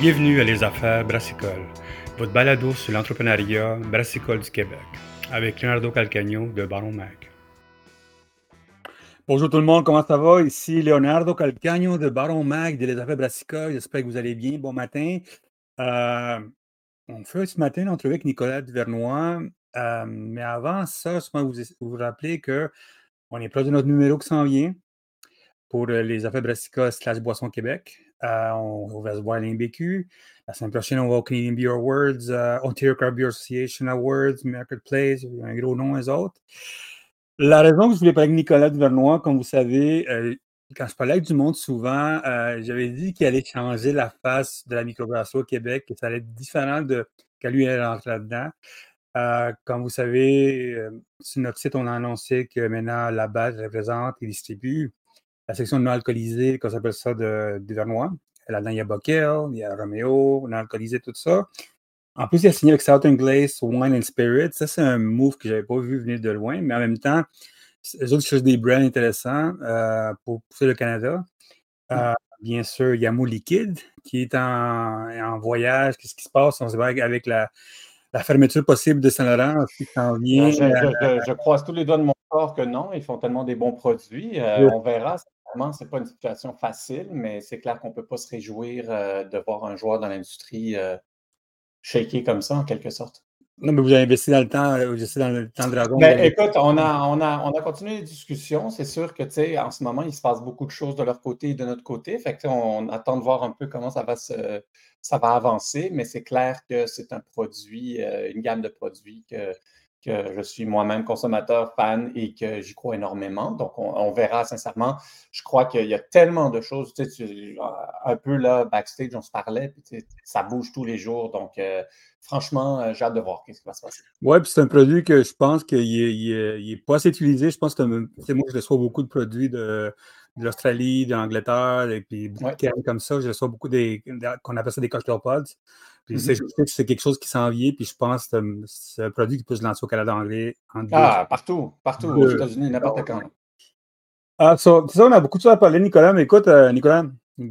Bienvenue à Les Affaires Brassicole, votre balado sur l'entrepreneuriat brassicole du Québec, avec Leonardo Calcagno de Baron Mag. Bonjour tout le monde, comment ça va? Ici Leonardo Calcagno de Baron Mag de Les Affaires Brassicole. J'espère que vous allez bien. Bon matin. Euh, on fait ce matin une avec Nicolas Duvernois. Euh, mais avant ça, je vous vous vous rappeler qu'on est proche de notre numéro qui s'en vient pour euh, les affaires brassicole slash boisson Québec. Euh, on, va se voir à l'INBQ. La semaine prochaine, on va au Canadian Beer Awards, euh, Ontario Craft Beer Association Awards, Marketplace, un gros nom, les autres. La raison que je voulais parler avec Nicolas Duvernois, comme vous savez, euh, quand je parlais avec du monde souvent, j'avais dit qu'il allait changer la face de la microbrasserie au Québec, que ça allait être différent de quand lui est rentré là-dedans. comme vous savez, sur notre site, on a annoncé que maintenant la base représente et distribue la section non alcoolisée, qu'on s'appelle ça, de, de Vernois. Là-dedans, il y a Bockel, il y a Romeo, non alcoolisé, tout ça. En plus, il a signé avec Southern Glaze Wine and Spirit. Ça, c'est un move que je n'avais pas vu venir de loin, mais en même temps, les autres cherchent des brands intéressants euh, pour pousser le Canada. Euh, bien sûr, il y a Mou Liquide qui est en, voyage. Qu'est-ce qui se passe? On se voit avec la, la fermeture possible de Saint-Laurent qui s'en vient. Je, je, je, croise tous les doigts de mon corps que non. Ils font tellement des bons produits. Euh, on verra ce n'est pas une situation facile, mais c'est clair qu'on ne peut pas se réjouir euh, de voir un joueur dans l'industrie euh, shaker comme ça, en quelque sorte. Non, mais vous avez investi dans le temps, euh, dans le temps Dragon. Ben, écoute, on a, on, a, on a continué les discussions. C'est sûr que, tu sais, en ce moment, il se passe beaucoup de choses de leur côté et de notre côté. Fait que, on attend de voir un peu comment ça va, se, ça va avancer, mais c'est clair que c'est un produit, une gamme de produits que que je suis moi-même consommateur, fan et que j'y crois énormément. Donc, on, verra sincèrement. Je crois qu'il y a tellement de choses. Tu sais, un peu là, backstage, on se parlait, puis ça bouge tous les jours. Donc, euh, franchement, euh, j'ai hâte de voir ce qui va se passer. Oui, puis c'est un produit que je pense qu'il n'est pas assez utilisé. Je pense que moi, je reçois beaucoup de produits de, de l'Australie, d'Angleterre, et puis beaucoup de comme ça. Je reçois beaucoup des, qu'on appelle ça des cocktail pods. Puis mm-hmm. c'est quelque chose qui s'en vient, puis je pense que c'est un produit qui peut se lancer au Canada anglais. En ah, partout, partout, aux États-Unis, n'importe quand. Ah, ça, on a beaucoup de choses à parler, Nicolas, mais écoute, euh, Nicolas,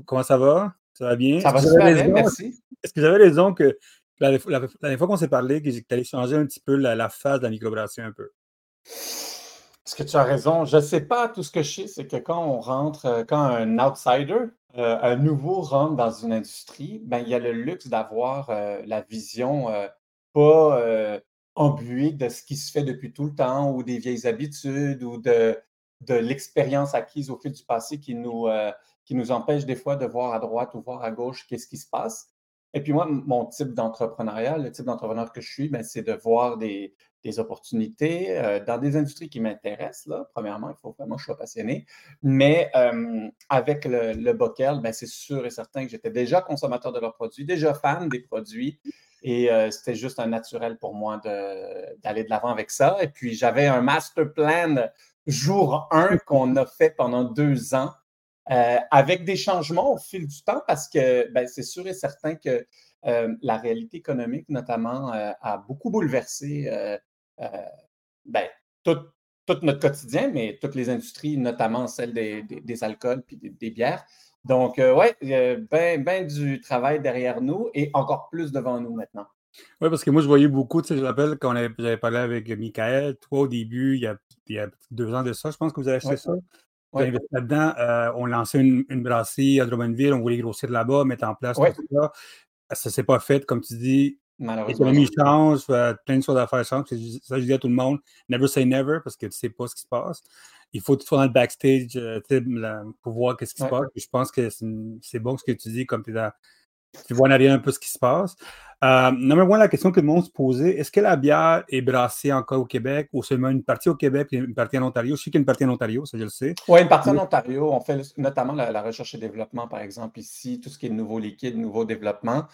comment ça va? Ça va bien? Ça va super bien, merci. Est-ce que j'avais raison que la, dernière fois qu'on s'est parlé, que tu allais changer un petit peu la, la phase de la microbrasserie un peu? Est-ce que tu as raison? Je ne sais pas. Tout ce que je sais, c'est que quand on rentre, euh, quand un outsider, euh, un nouveau rentre dans une industrie, ben, il y a le luxe d'avoir euh, la vision pas embuée de ce qui se fait depuis tout le temps ou des vieilles habitudes ou de, de l'expérience acquise au fil du passé qui nous, qui nous empêche des fois de voir à droite ou voir à gauche qu'est-ce qui se passe. Et puis moi, mon type d'entrepreneuriat, le type d'entrepreneur que je suis, ben, c'est de voir des, opportunités euh, dans des industries qui m'intéressent. Premièrement, il faut vraiment que je sois passionné. Mais avec le, le Bockel, ben, c'est sûr et certain que j'étais déjà consommateur de leurs produits, déjà fan des produits. Et euh, c'était juste un naturel pour moi d'aller de l'avant avec ça. Et puis, j'avais un master plan jour 1 qu'on a fait pendant deux ans avec des changements au fil du temps parce que ben, c'est sûr et certain que la réalité économique, notamment, a beaucoup bouleversé euh, ben, tout, notre quotidien, mais toutes les industries, notamment celle des, alcools puis des, bières. Donc, euh, ouais, il y a bien ben du travail derrière nous et encore plus devant nous maintenant. Oui, parce que moi, je voyais beaucoup, tu sais, je rappelle quand j'avais parlé avec Michael, toi, au début, il y, a, deux ans de ça, je pense que vous avez acheté ça. Là-dedans, euh, on lançait une, une, brasserie à Drummondville, on voulait grossir là-bas, mettre en place tout ça. Ça ne s'est pas fait, comme tu dis, Malheureusement. L'économie change, plein de choses à faire changent. Ça, je dis à tout le monde, never say never, parce que tu ne sais pas ce qui se passe. Il faut être dans le backstage euh, pour voir ce qui se passe. je pense que c'est bon ce que tu dis, comme tu tu vois en arrière un peu ce qui se passe. Euh, numéro la question que le monde se posait, est-ce que la bière est brassée encore au Québec ou seulement une partie au Québec et une partie en Ontario? Je sais qu'il y a une partie en Ontario, ça je le sais. Oui, une partie en Ontario. On fait notamment la, la, recherche et développement, par exemple, ici, tout ce qui est nouveau liquide, nouveau développement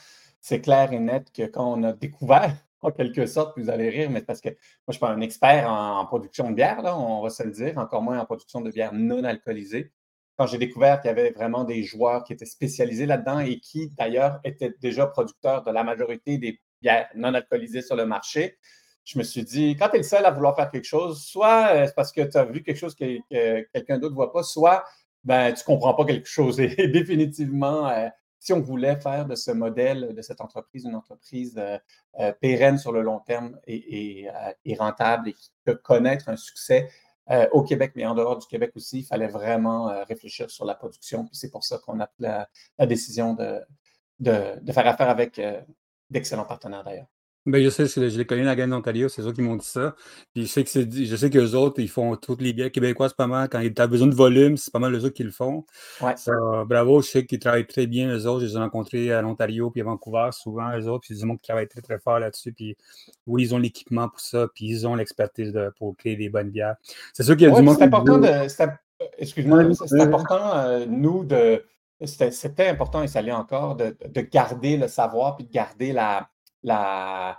c'est clair et net que quand on a découvert, en quelque sorte, vous allez rire, mais parce que moi, je ne suis pas un expert en, production de bière, là, on va se le dire, encore moins en production de bière non alcoolisée. Quand j'ai découvert qu'il y avait vraiment des joueurs qui étaient spécialisés là-dedans et qui, d'ailleurs, étaient déjà producteurs de la majorité des bières non alcoolisées sur le marché, je me suis dit, quand tu es le seul à vouloir faire quelque chose, soit euh, c'est parce que tu as vu quelque chose que, quelqu'un d'autre ne voit pas, soit ben, tu ne comprends pas quelque chose. Et définitivement, euh, si on voulait faire de ce modèle, de cette entreprise, une entreprise pérenne sur le long terme et, rentable et qui peut connaître un succès au Québec, mais en dehors du Québec aussi, il fallait vraiment réfléchir sur la production. C'est pour ça qu'on a pris la, décision de, de, faire affaire avec d'excellents partenaires d'ailleurs. Ben, je sais, je les connais, la gang d'Ontario, c'est eux qui m'ont dit ça. Puis je sais que je sais qu'eux autres, ils font toutes les bières québécoises pas mal. Quand tu as besoin de volume, c'est pas mal eux autres qui le font. Ouais. bravo, je sais qu'ils travaillent très bien, eux autres. Je les ai rencontrés à l'Ontario puis à Vancouver, souvent, eux autres. Puis c'est des gens qui travaillent très, très fort là-dessus. Puis oui, ils ont l'équipement pour ça, puis ils ont l'expertise pour créer des bonnes bières. C'est sûr qu'il y a du monde. C'est important de. Excuse-moi, c'est important, euh, nous, de. C'était important et ça l'est encore de, de garder le savoir puis de garder la, la,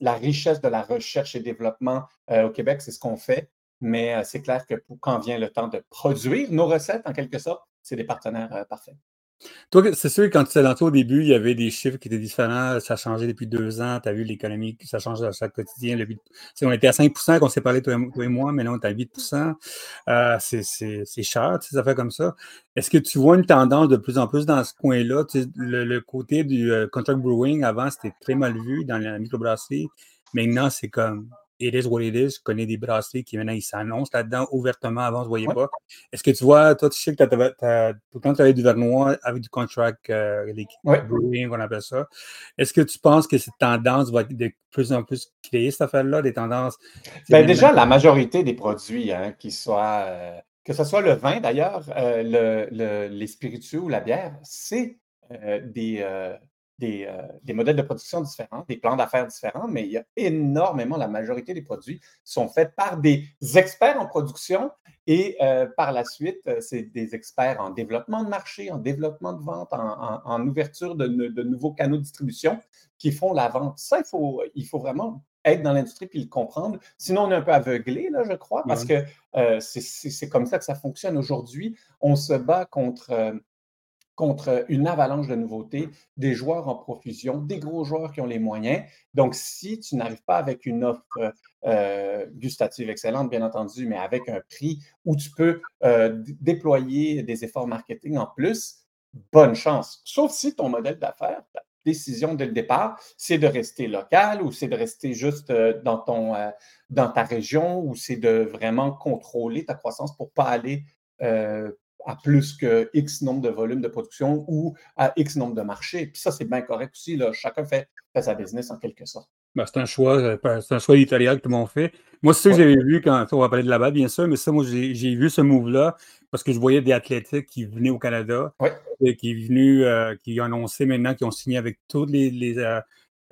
richesse de la recherche et développement euh, au Québec, c'est ce qu'on fait. Mais euh, c'est clair que quand vient le temps de produire nos recettes, en quelque sorte, c'est des partenaires euh, parfaits. Toi, c'est sûr, quand tu étais lancé au début, il y avait des chiffres qui étaient différents. Ça a changé depuis deux ans. Tu as vu l'économie, ça change à chaque quotidien. on était à 5 quand on s'est parlé, toi et, moi, mais là, on est à 8 euh, C'est cher, ça fait comme ça. Est-ce que tu vois une tendance de plus en plus dans ce coin-là? le, côté du euh, contract brewing, avant, c'était très mal vu dans la microbrasserie. Maintenant, c'est comme it is what it is. Je connais des brasseries qui maintenant ils s'annoncent là-dedans ouvertement avant, on ne voyait pas. Est-ce que tu vois, toi, tu sais que tu as, tout le temps tu avais du vernois avec du contract euh, brewing, on appelle ça. Est-ce que tu penses que cette tendance va de plus en plus créer cette affaire-là, des tendances? Ben déjà, la majorité des produits, hein, qui soient, euh, que ce soit le vin d'ailleurs, euh, le, les spiritueux ou la bière, c'est euh, des, euh, des, modèles de production différents, des plans d'affaires différents, mais il y a énormément, la majorité des produits sont faits par des experts en production et euh, par la suite, euh, c'est des experts en développement de marché, en développement de vente, en, ouverture de, nouveaux canaux de distribution qui font la vente. Ça, il faut, il faut vraiment être dans l'industrie et le comprendre. Sinon, on est un peu aveuglé, là, je crois, parce que c'est comme ça que ça fonctionne aujourd'hui. On se bat contre contre une avalanche de nouveautés, des joueurs en profusion, des gros joueurs qui ont les moyens. Donc, si tu n'arrives pas avec une offre euh, gustative excellente, bien entendu, mais avec un prix où tu peux euh, déployer des efforts marketing en plus, bonne chance. Sauf si ton modèle d'affaires, ta décision dès le départ, c'est de rester local ou c'est de rester juste euh, dans, ton, dans ta région ou c'est de vraiment contrôler ta croissance pour ne pas aller à plus que X nombre de volumes de production ou à X nombre de marchés. Puis ça, c'est bien correct aussi. Là. Chacun fait, sa business en quelque sorte. Ben, c'est un choix, euh, c'est un choix éditorial que tout le monde fait. Moi, c'est ça que j'avais vu quand on va parler de la balle, bien sûr, mais ça, moi, j'ai vu ce move-là parce que je voyais des athlétiques qui venaient au Canada et qui, venus, euh, qui ont annoncé maintenant qu'ils ont signé avec tous les, les, euh,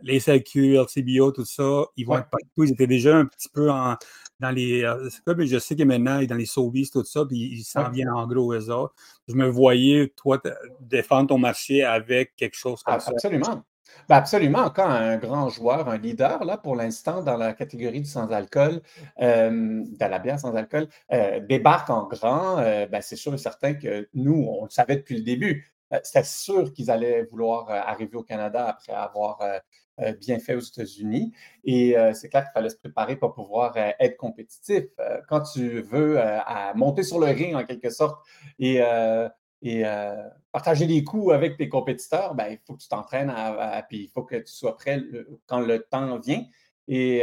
les SAQ, LCBO, tout ça. Ils vont être partout. Ils étaient déjà un petit peu en, dans les. Euh, je sais que maintenant, dans les Sobeys, tout ça, puis ils s'en viennent en gros, eux autres. Je me voyais, toi, défendre ton marché avec quelque chose comme ça. Absolument. Ben absolument. Quand un grand joueur, un leader, là, pour l'instant, dans la catégorie du sans-alcool, euh, de la bière sans alcool, euh, débarque en grand, ben, c'est sûr et certain que nous, on le savait depuis le début. C'était sûr qu'ils allaient vouloir arriver au Canada après avoir euh, bien fait aux États-Unis. Et euh, c'est clair qu'il fallait se préparer pour pouvoir euh, être compétitif. quand tu veux monter sur le ring en quelque sorte et, partager des coups avec tes compétiteurs, ben, il faut que tu t'entraînes, puis il faut que tu sois prêt quand le temps vient. Et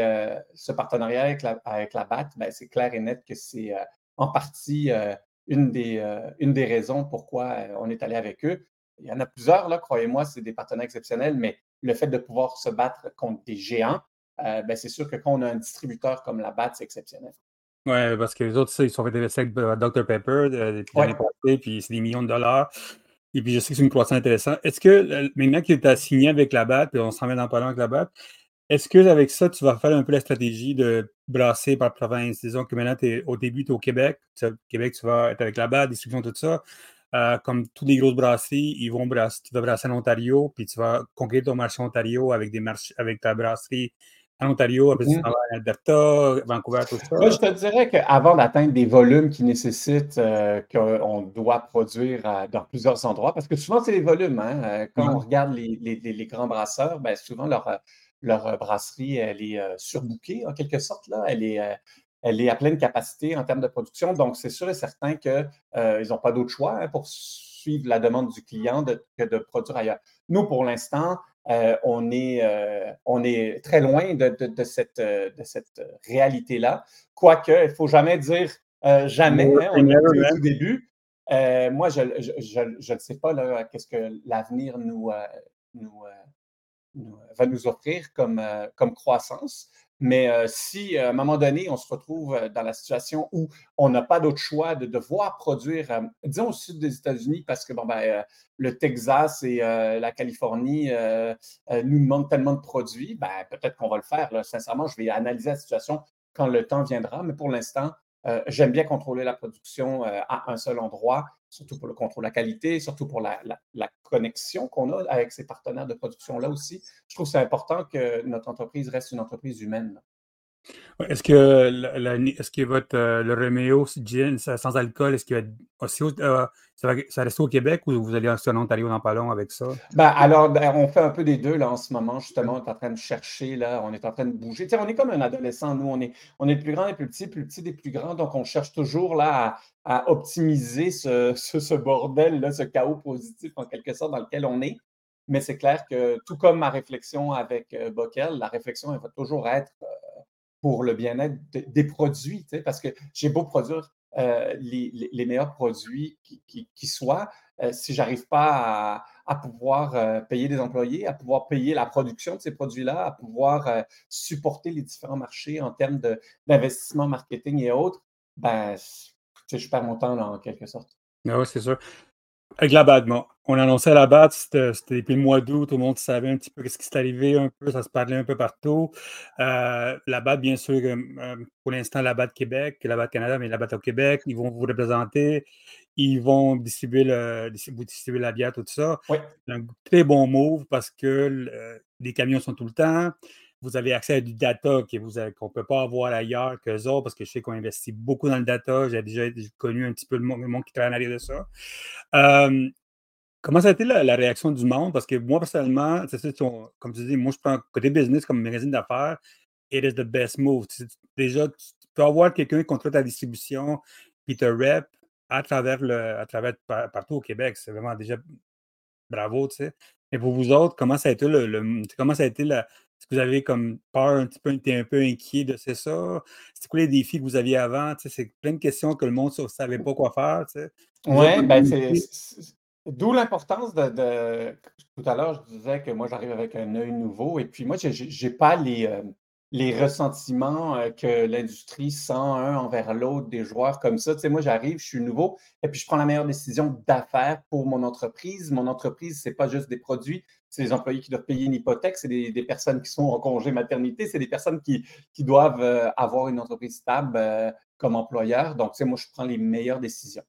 ce partenariat avec la, avec la BAT, ben, c'est clair et net que c'est en partie une, des, une des raisons pourquoi on est allé avec eux. Il y en a plusieurs, là, croyez-moi, c'est des partenaires exceptionnels, mais le fait de pouvoir se battre contre des géants, euh, ben, c'est sûr que quand on a un distributeur comme la BAT, c'est exceptionnel. Oui, parce que les autres, ils sont fait investir avec euh, Dr Pepper euh, depuis passée, puis c'est des millions de dollars. Et puis je sais que c'est une croissance intéressante. Est-ce que maintenant que tu as signé avec la BAT, puis on s'en met dans pas avec la BAT, est-ce que avec ça, tu vas faire un peu la stratégie de brasser par province? Disons que maintenant, es, au début, tu es au Québec. Au Québec, tu vas être avec la BAT, distribution, tout ça. Euh, comme toutes les grosses brasseries, ils vont brasser, tu vas brasser en Ontario, puis tu vas conquérir ton marché Ontario avec, des marchés, avec ta brasserie en Ontario, après tu vas à Alberta, Vancouver, tout ça. Moi, je te dirais qu'avant d'atteindre des volumes qui nécessitent euh, qu'on doit produire euh, dans plusieurs endroits, parce que souvent, c'est les volumes. Hein, quand on regarde les, les, les, grands brasseurs, ben, souvent, leur, leur brasserie, elle est surbookée en quelque sorte. Là. Elle est elle est à pleine capacité en termes de production. Donc, c'est sûr et certain qu'ils euh, n'ont pas d'autre choix hein, pour suivre la demande du client que de produire ailleurs. Nous, pour l'instant, euh, on, est, on est très loin de, cette, de cette réalité-là. Quoique, il ne faut jamais dire jamais, hein, on dit au début. moi, je ne sais pas qu'est-ce que l'avenir nous, nous, va nous offrir comme, comme croissance. Mais euh, si à un moment donné, on se retrouve euh, dans la situation où on n'a pas d'autre choix de devoir produire, euh, disons au sud des États-Unis, parce que bon, ben, le Texas et la Californie nous demandent tellement de produits, ben, peut-être qu'on va le faire. Sincèrement, je vais analyser la situation quand le temps viendra, mais pour l'instant, j'aime bien contrôler la production à un seul endroit, surtout pour le contrôle de la qualité, surtout pour la, la connexion qu'on a avec ces partenaires de production-là aussi. Je trouve que c'est important que notre entreprise reste une entreprise humaine. Est-ce que, est-ce que votre, euh, le Romeo gin sans alcool, est-ce aussi, euh, ça, reste au Québec ou vous allez en Ontario dans pas long avec ça? Ben, alors, ben, on fait un peu des deux là, en ce moment. Justement, on est en train de chercher, là, on est en train de bouger. on est comme un adolescent, nous, on est, on est le plus grand des plus petits, plus petit des plus grands. Donc, on cherche toujours là à, optimiser ce, ce, bordel, là, ce chaos positif en quelque sorte dans lequel on est. Mais c'est clair que, tout comme ma réflexion avec euh, Bockel, la réflexion, elle va toujours être pour le bien-être des produits, parce que j'ai beau produire euh, les, meilleurs produits qui, soient, euh, si je n'arrive pas à, pouvoir euh, payer des employés, à pouvoir payer la production de ces produits-là, à pouvoir supporter les différents marchés en termes d'investissement marketing et autres, ben, je perds mon temps en quelque sorte. Ah oui, c'est sûr. Avec la BAD, on annonçait la BAD, c'était depuis le mois d'août, tout le monde savait un petit peu ce qui s'est arrivé un peu, ça se parlait un peu partout. Euh, la BAD, bien sûr, euh, pour l'instant, la BAD Québec, la BAD Canada, mais la BAD au Québec, ils vont vous représenter, ils vont distribuer, le, distribuer la bière, tout ça. Oui. Un très bon move parce que les camions sont tout le temps. Vous avez accès à du data qu'on ne peut pas avoir ailleurs qu'eux autres, parce que je sais qu'on investit beaucoup dans le data. J'ai déjà connu un petit peu le monde, qui travaille en arrière de ça. comment ça a été la, réaction du monde? Parce que moi, personnellement, comme tu dis, moi, je prends côté business comme magazine d'affaires. It is the best move. déjà, tu peux avoir quelqu'un qui contrôle ta distribution, puis te rep à travers, le, à travers partout au Québec. C'est vraiment déjà bravo, tu sais. Mais pour vous autres, comment ça a été le, comment ça a été la, est-ce que vous avez comme peur un petit peu, été un peu inquiet de c'est ça? C'était quoi les défis que vous aviez avant? c'est plein de questions que le monde ne savait pas quoi faire. Oui, ben c'est. D'où l'importance de, Tout à l'heure, je disais que moi, j'arrive avec un œil nouveau et puis moi, je n'ai pas les, euh, les ressentiments euh, que l'industrie sent un envers l'autre des joueurs comme ça. Tu sais, moi, j'arrive, je suis nouveau et puis je prends la meilleure décision d'affaires pour mon entreprise. Mon entreprise, ce n'est pas juste des produits, c'est des employés qui doivent payer une hypothèque, c'est des, personnes qui sont en congé maternité, c'est des personnes qui, qui doivent euh, avoir une entreprise stable euh, comme employeur. Donc, c'est moi, je prends les meilleures décisions.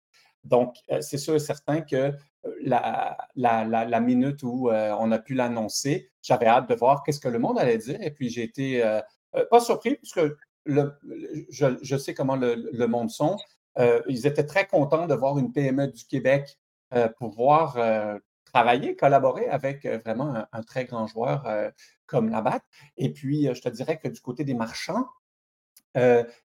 Donc, c'est sûr et certain que la, la, minute où on a pu l'annoncer, j'avais hâte de voir qu'est-ce que le monde allait dire. Et puis, j'ai été pas surpris, puisque le, je, je, sais comment le, le monde sont. ils étaient très contents de voir une PME du Québec pouvoir travailler, collaborer avec euh, vraiment un, très grand joueur euh, comme Labatt. Et puis, euh, je te dirais que du côté des marchands,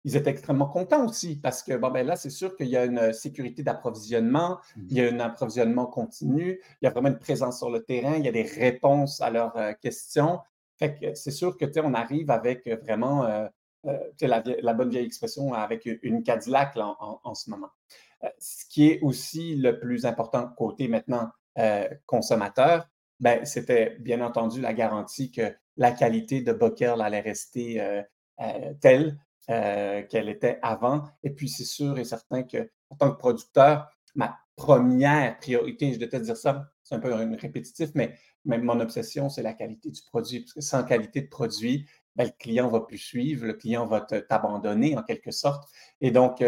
ils étaient extrêmement contents aussi parce que bon, ben là, c'est sûr qu'il y a une sécurité d'approvisionnement, il y a un approvisionnement continu, il y a vraiment une présence sur le terrain, il y a des réponses à leurs questions. Fait que c'est sûr que on arrive avec vraiment la, la, bonne vieille expression avec une Cadillac en, ce moment. ce qui est aussi le plus important côté maintenant euh, consommateur, ben, c'était bien entendu la garantie que la qualité de Bockel allait rester euh, euh, telle qu'elle était avant. Et puis, c'est sûr et certain que en tant que producteur, ma première priorité, je devais te dire ça, c'est un peu répétitif, mais, mais mon obsession, c'est la qualité du produit. Parce sans qualité de produit, ben, le client va plus suivre, le client va t'abandonner en quelque sorte. Et donc,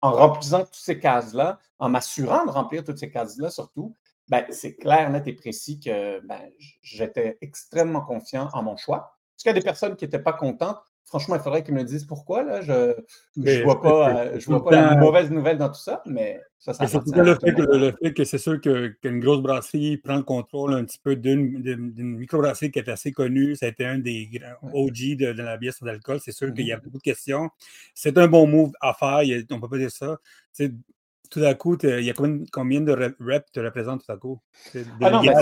en remplissant toutes ces cases-là, en m'assurant de remplir toutes ces cases-là surtout, ben, c'est clair, net et précis que ben, j'étais extrêmement confiant en mon choix. Est-ce qu'il y a des personnes qui n'étaient pas contentes? Franchement, il faudrait qu'ils me disent pourquoi. Là. Je ne vois pas, je vois pas la mauvaise nouvelle dans tout ça, mais ça, ça C'est le, fait que, le fait que c'est sûr qu'une grosse brasserie prend le contrôle un petit peu d'une microbrasserie qui est assez connue. Ça a été un des OG de, la bière sans alcool. C'est sûr qu'il y a mmh beaucoup de questions. C'est un bon move à faire. On ne peut pas dire ça tout à coup, il y a combien, de reps te représentent tout à coup? Ah non, c'est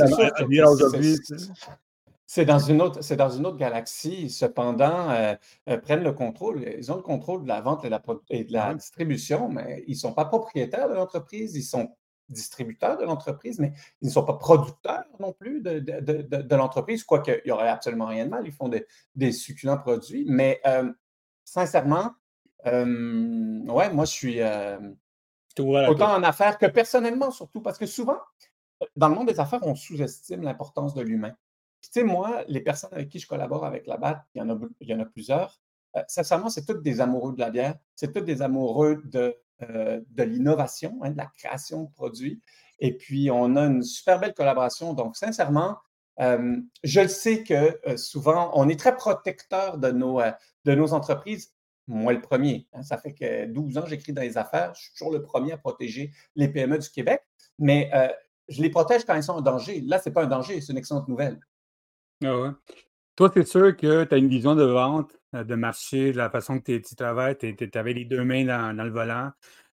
c'est dans une autre, c'est dans une autre galaxie. Cependant, euh, euh, prennent le contrôle. Ils ont le contrôle de la vente et de la, distribution, mais ils ne sont pas propriétaires de l'entreprise. Ils sont distributeurs de l'entreprise, mais ils ne sont pas producteurs non plus de, l'entreprise, quoique il n'y aurait absolument rien de mal. Ils font des, succulents produits. Mais euh, sincèrement, ouais, moi, je suis autant en affaires que personnellement, surtout, parce que souvent, dans le monde des affaires, on sous-estime l'importance de l'humain tu sais, moi, les personnes avec qui je collabore avec la BAT, il y en a, plusieurs, euh, sincèrement, c'est tous des amoureux de la bière, c'est tous des amoureux de, euh, l'innovation, hein, de la création de produits. Et puis, on a une super belle collaboration. Donc, sincèrement, euh, je sais que souvent, on est très protecteur de nos, entreprises. Moi, le premier. Hein. ça fait que 12 ans j'écris dans les affaires. Je suis toujours le premier à protéger les PME du Québec. Mais je les protège quand ils sont en danger. Là, ce n'est pas un danger, c'est une excellente nouvelle. Ah Toi, c'est sûr que tu as une vision de vente, euh, de marché, de la façon que tu travailles, tu avais les deux mains dans, le volant.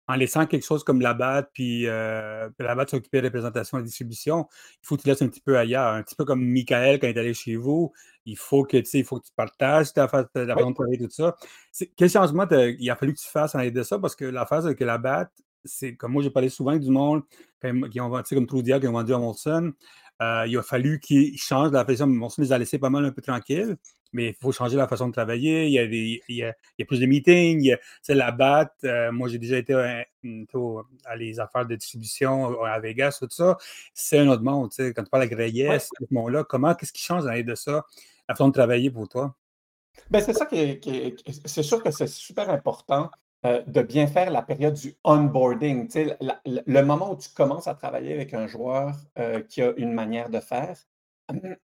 En laissant quelque chose comme la BAT, puis euh, la BAT s'occuper de la présentation et de la distribution, il faut que tu laisses un petit peu ailleurs. Un petit peu comme Michael quand il est allé chez vous, il faut que, il faut que tu partages ta, façon de travailler, tout ça. Quel changement il a fallu que tu fasses en aide de ça? Parce que la phase avec la BAT, c'est comme moi, j'ai parlé souvent avec du monde qui ont vendu comme Trudia, qui ont vendu à Molson. Euh, il a fallu qu'ils changent la façon. Mon son les a laissés pas mal un peu tranquilles, mais il faut changer la façon de travailler. Il y a, il y a, plus de meetings. C'est la batte. Euh, moi, j'ai déjà été à, les affaires de distribution à Vegas, tout ça. C'est un autre monde. Quand tu parles de Greyes, ce monde-là, comment, qu'est-ce qui change dans de ça, la façon de travailler pour toi? Ben, c'est ça qui qui c'est sûr que c'est super important euh, de bien faire la période du onboarding. le moment où tu commences à travailler avec un joueur euh, qui a une manière de faire,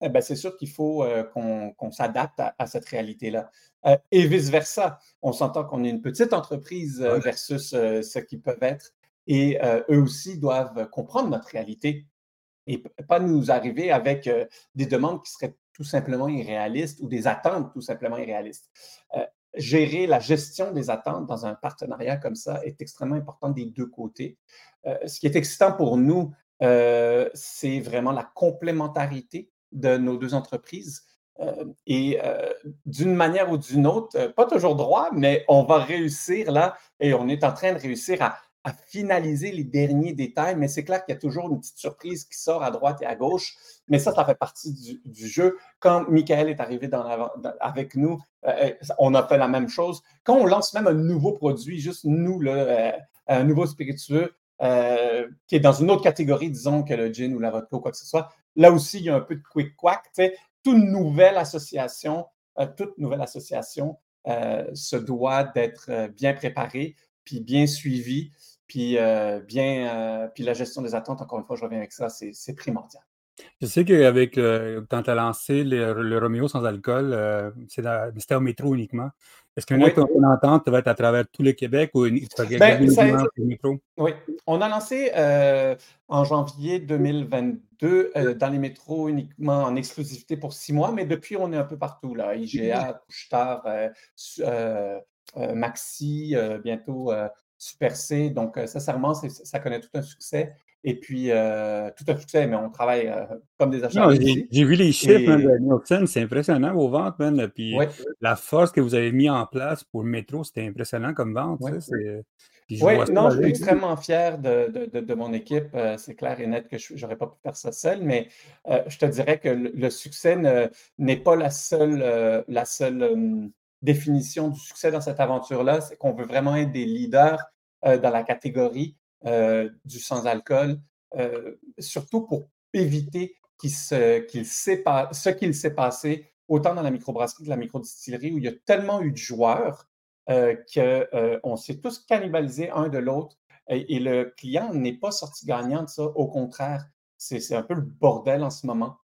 eh ben, c'est sûr qu'il faut euh, qu'on s'adapte à, cette réalité-là. et vice-versa. On s'entend qu'on est une petite entreprise versus ce qu'ils peuvent être. Et eux aussi doivent comprendre notre réalité et pas nous arriver avec des demandes qui seraient tout simplement irréalistes ou des attentes tout simplement irréalistes gérer la gestion des attentes dans un partenariat comme ça est extrêmement important des deux côtés. Euh, ce qui est excitant pour nous, euh, c'est vraiment la complémentarité de nos deux entreprises. Euh, et d'une manière ou d'une autre, pas toujours droit, mais on va réussir là et on est en train de réussir à à finaliser les derniers détails, mais c'est clair qu'il y a toujours une petite surprise qui sort à droite et à gauche. Mais ça, ça fait partie du, jeu. Quand Michael est arrivé avec nous, euh, euh, on a fait la même chose. Quand on lance même un nouveau produit, juste nous, euh, un nouveau spiritueux, qui est dans une autre catégorie, disons, que le gin ou la vodka ou quoi que ce soit, là aussi, il y a un peu de quick-quack. Toute nouvelle association, toute nouvelle association se doit d'être bien préparée puis bien suivie. Puis, euh, bien, euh, puis la gestion des attentes, encore une fois, je reviens avec ça, c'est primordial. Je sais qu'avec quand tu as lancé le, le, Romeo sans alcool, euh, c'était au métro uniquement. Est-ce qu'un oui. ton entente va être à travers tout le Québec ou une, ben, le métro? Oui, on a lancé en janvier 2022 dans les métros uniquement en exclusivité pour six mois, mais depuis, on est un peu partout. Là. IGA, Couchetard, Maxi, bientôt Super C. Donc, euh, sincèrement, ça connaît tout un succès. Et puis, euh, tout un succès, mais on travaille euh, comme des achats. J'ai vu les chiffres de Nielsen, c'est impressionnant vos ventes, Puis la force que vous avez mis en place pour le métro, c'était impressionnant comme vente. oui, non, je suis extrêmement fier de, mon équipe. c'est clair et net que je n'aurais pas pu faire ça seul, mais je te dirais que le, succès n'est pas la seule, la seule définition du succès dans cette aventure-là, c'est qu'on veut vraiment être des leaders euh, dans la catégorie euh, du sans-alcool, euh, surtout pour éviter ce qu'il s'est passé autant dans la microbrasserie que la microdistillerie, où il y a tellement eu de joueurs qu'on s'est tous cannibalisés un de l'autre et, le client n'est pas sorti gagnant de ça. Au contraire, c'est un peu le bordel en ce moment.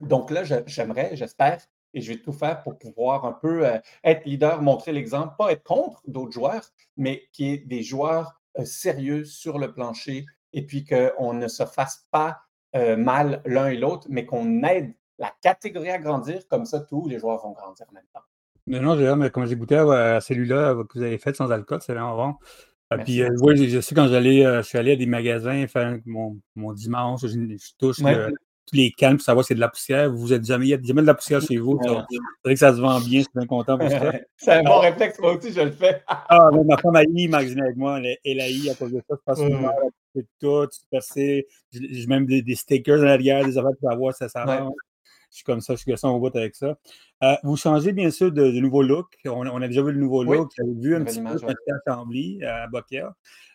Donc là, j'aimerais, j'espère et je vais tout faire pour pouvoir un peu euh, être leader, montrer l'exemple, pas être contre d'autres joueurs, mais qui est des joueurs euh, sérieux sur le plancher et puis qu'on ne se fasse pas euh, mal l'un et l'autre, mais qu'on aide la catégorie à grandir, comme ça tous les joueurs vont grandir en même temps. Non, non, mais quand j'ai goûté à celui-là que vous avez fait sans alcool, c'est vraiment bon. puis, euh, oui, je sais quand j'allais, euh, je suis allé à des magasins faire mon, mon dimanche, je, touche tous les cannes pour savoir si c'est de la poussière. Vous êtes jamais, il y a jamais de la poussière chez vous. C'est vrai que ça se vend bien, je suis bien content pour ça. c'est un bon réflexe, moi aussi, je le fais. ah, ma femme a eu magasin avec moi, elle, a eu à cause de ça. Je passe une heure à tout, J'ai même des, des, stickers à l'arrière, des affaires pour savoir si ça s'arrange. Je suis comme ça, je suis comme au bout avec ça. Euh, vous changez bien sûr de, nouveau look. On, a déjà vu le nouveau look. Vous avez vu un petit peu à Chambly, à Bokia.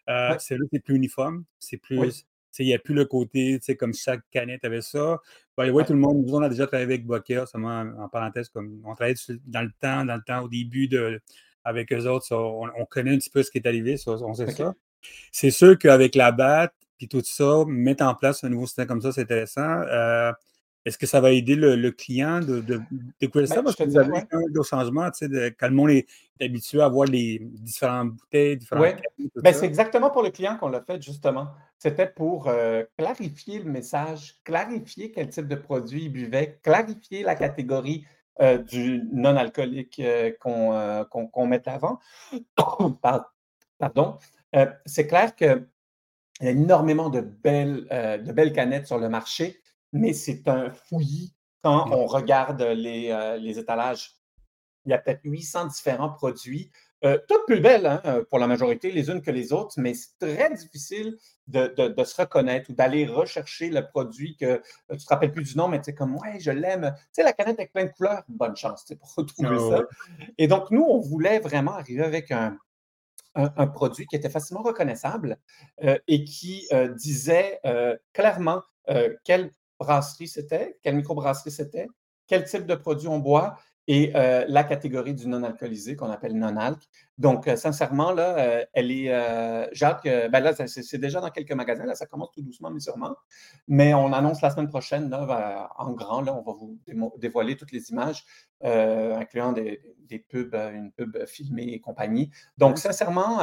Euh, C'est là c'est plus uniforme. C'est plus. Il n'y a plus le côté, comme chaque canette avait ça. By tout le monde, nous, on a déjà travaillé avec Bokia, seulement en, parenthèse, comme on travaillait dans le temps, dans le temps, au début de, avec eux autres, on, connaît un petit peu ce qui est arrivé, on sait ça. C'est sûr qu'avec la batte, puis tout ça, mettre en place un nouveau système comme ça, c'est intéressant. Euh, est-ce que ça va aider le, client de, découvrir ça? Ben, Parce que vous avez un gros changement, tu sais, de, quand le monde est, habitué à voir les différentes bouteilles, différentes Oui, ben, c'est exactement pour le client qu'on l'a fait, justement. C'était pour euh, clarifier le message, clarifier quel type de produit il buvait, clarifier la catégorie euh, du non-alcoolique euh, qu'on met avant. Pardon. c'est clair qu'il y a énormément de belles, de belles canettes sur le marché mais c'est un fouillis quand on regarde les, euh, les étalages. Il y a peut-être 800 différents produits, euh, toutes plus belles hein, euh, pour la majorité, les unes que les autres, mais c'est très difficile de, de, se reconnaître ou d'aller rechercher le produit que tu ne te rappelles plus du nom, mais tu sais, comme, ouais, je l'aime. Tu sais, la canette avec plein de couleurs, bonne chance pour retrouver ah ça. Et donc, nous, on voulait vraiment arriver avec un, un, produit qui était facilement reconnaissable et qui disait clairement quel brasserie c'était, quelle microbrasserie c'était, quel type de produit on boit et euh, la catégorie du non-alcoolisé qu'on appelle non-alc. Donc, euh, sincèrement, là, euh, elle est. Jacques, ben là, c'est déjà dans quelques magasins, là, ça commence tout doucement, mais sûrement. Mais on annonce la semaine prochaine, là, en grand, là, on va vous dévoiler toutes les images, incluant des, des, pubs, une pub filmée et compagnie. Donc, sincèrement,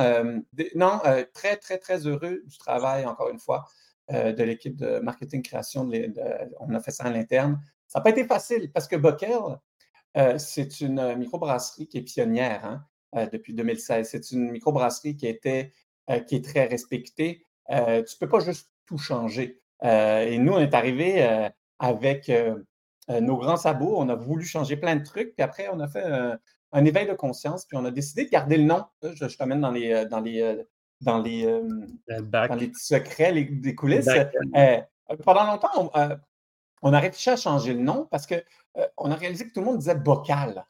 non, très, très, très heureux du travail, encore une fois. Euh, de l'équipe de marketing création. on a fait ça à l'interne. Ça n'a pas été facile parce que Bockel, euh, c'est une microbrasserie qui est pionnière hein, euh, depuis 2016. C'est une microbrasserie qui, était, qui est très respectée. tu ne peux pas juste tout changer. et nous, on est arrivé avec nos grands sabots. On a voulu changer plein de trucs. Puis après, on a fait un, éveil de conscience. Puis on a décidé de garder le nom. Je, je t'amène dans les, dans les dans les, dans les secrets, les, les coulisses. Euh, pendant longtemps, on, on, a réfléchi à changer le nom parce qu'on on a réalisé que tout le monde disait bocal.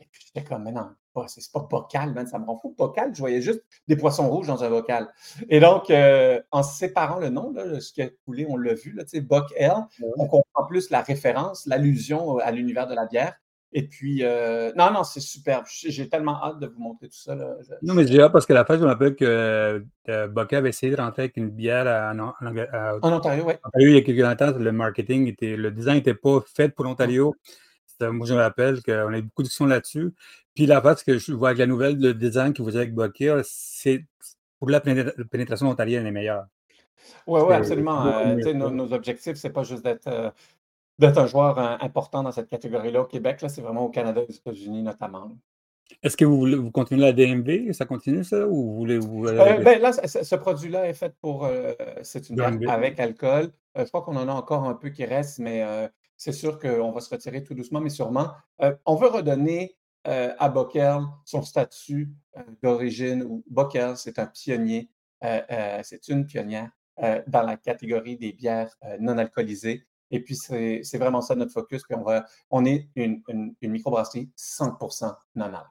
Et puis j'étais comme, mais non, c'est pas bocal, ça me rend fou. Bocal, je voyais juste des poissons rouges dans un bocal. Et donc, en séparant le nom, là, ce qui a coulé, on l'a vu, là, Boc L, on comprend plus la référence, l'allusion à l'univers de la bière. Et puis, euh, non, non, c'est superbe. J'ai tellement hâte de vous montrer tout ça. Là. Non, mais j'ai hâte parce que la fin, je me rappelle que euh, avait essayé de rentrer avec une bière en, Ontario, oui. Ontario, il y a quelques temps, le marketing, était, le design n'était pas fait pour l'Ontario. Moi, je me rappelle qu'on a eu beaucoup de discussions là-dessus. Puis la face que je vois avec la nouvelle, le design que vous avez avec Boca, c'est pour la pénétration ontarienne est meilleure. Oui, oui, absolument. Euh, nos, nos, objectifs, c'est pas juste d'être d'être un joueur euh, important dans cette catégorie-là au Québec. Là, c'est vraiment au Canada et aux États-Unis notamment. Est-ce que vous, vous continuez la DMV? Ça continue ça? Ou vous voulez. Vous, euh, ben, là, ce, produit-là est fait pour. Euh, c'est une bière avec alcool. je crois qu'on en a encore un peu qui reste, mais c'est sûr qu'on va se retirer tout doucement, mais sûrement. on veut redonner à Bockel son statut d'origine Bockel, c'est un pionnier. c'est une pionnière dans la catégorie des bières non alcoolisées. Et puis, c'est vraiment ça notre focus. Puis, on, va, on est une, une, une microbrasserie 100% non-alc.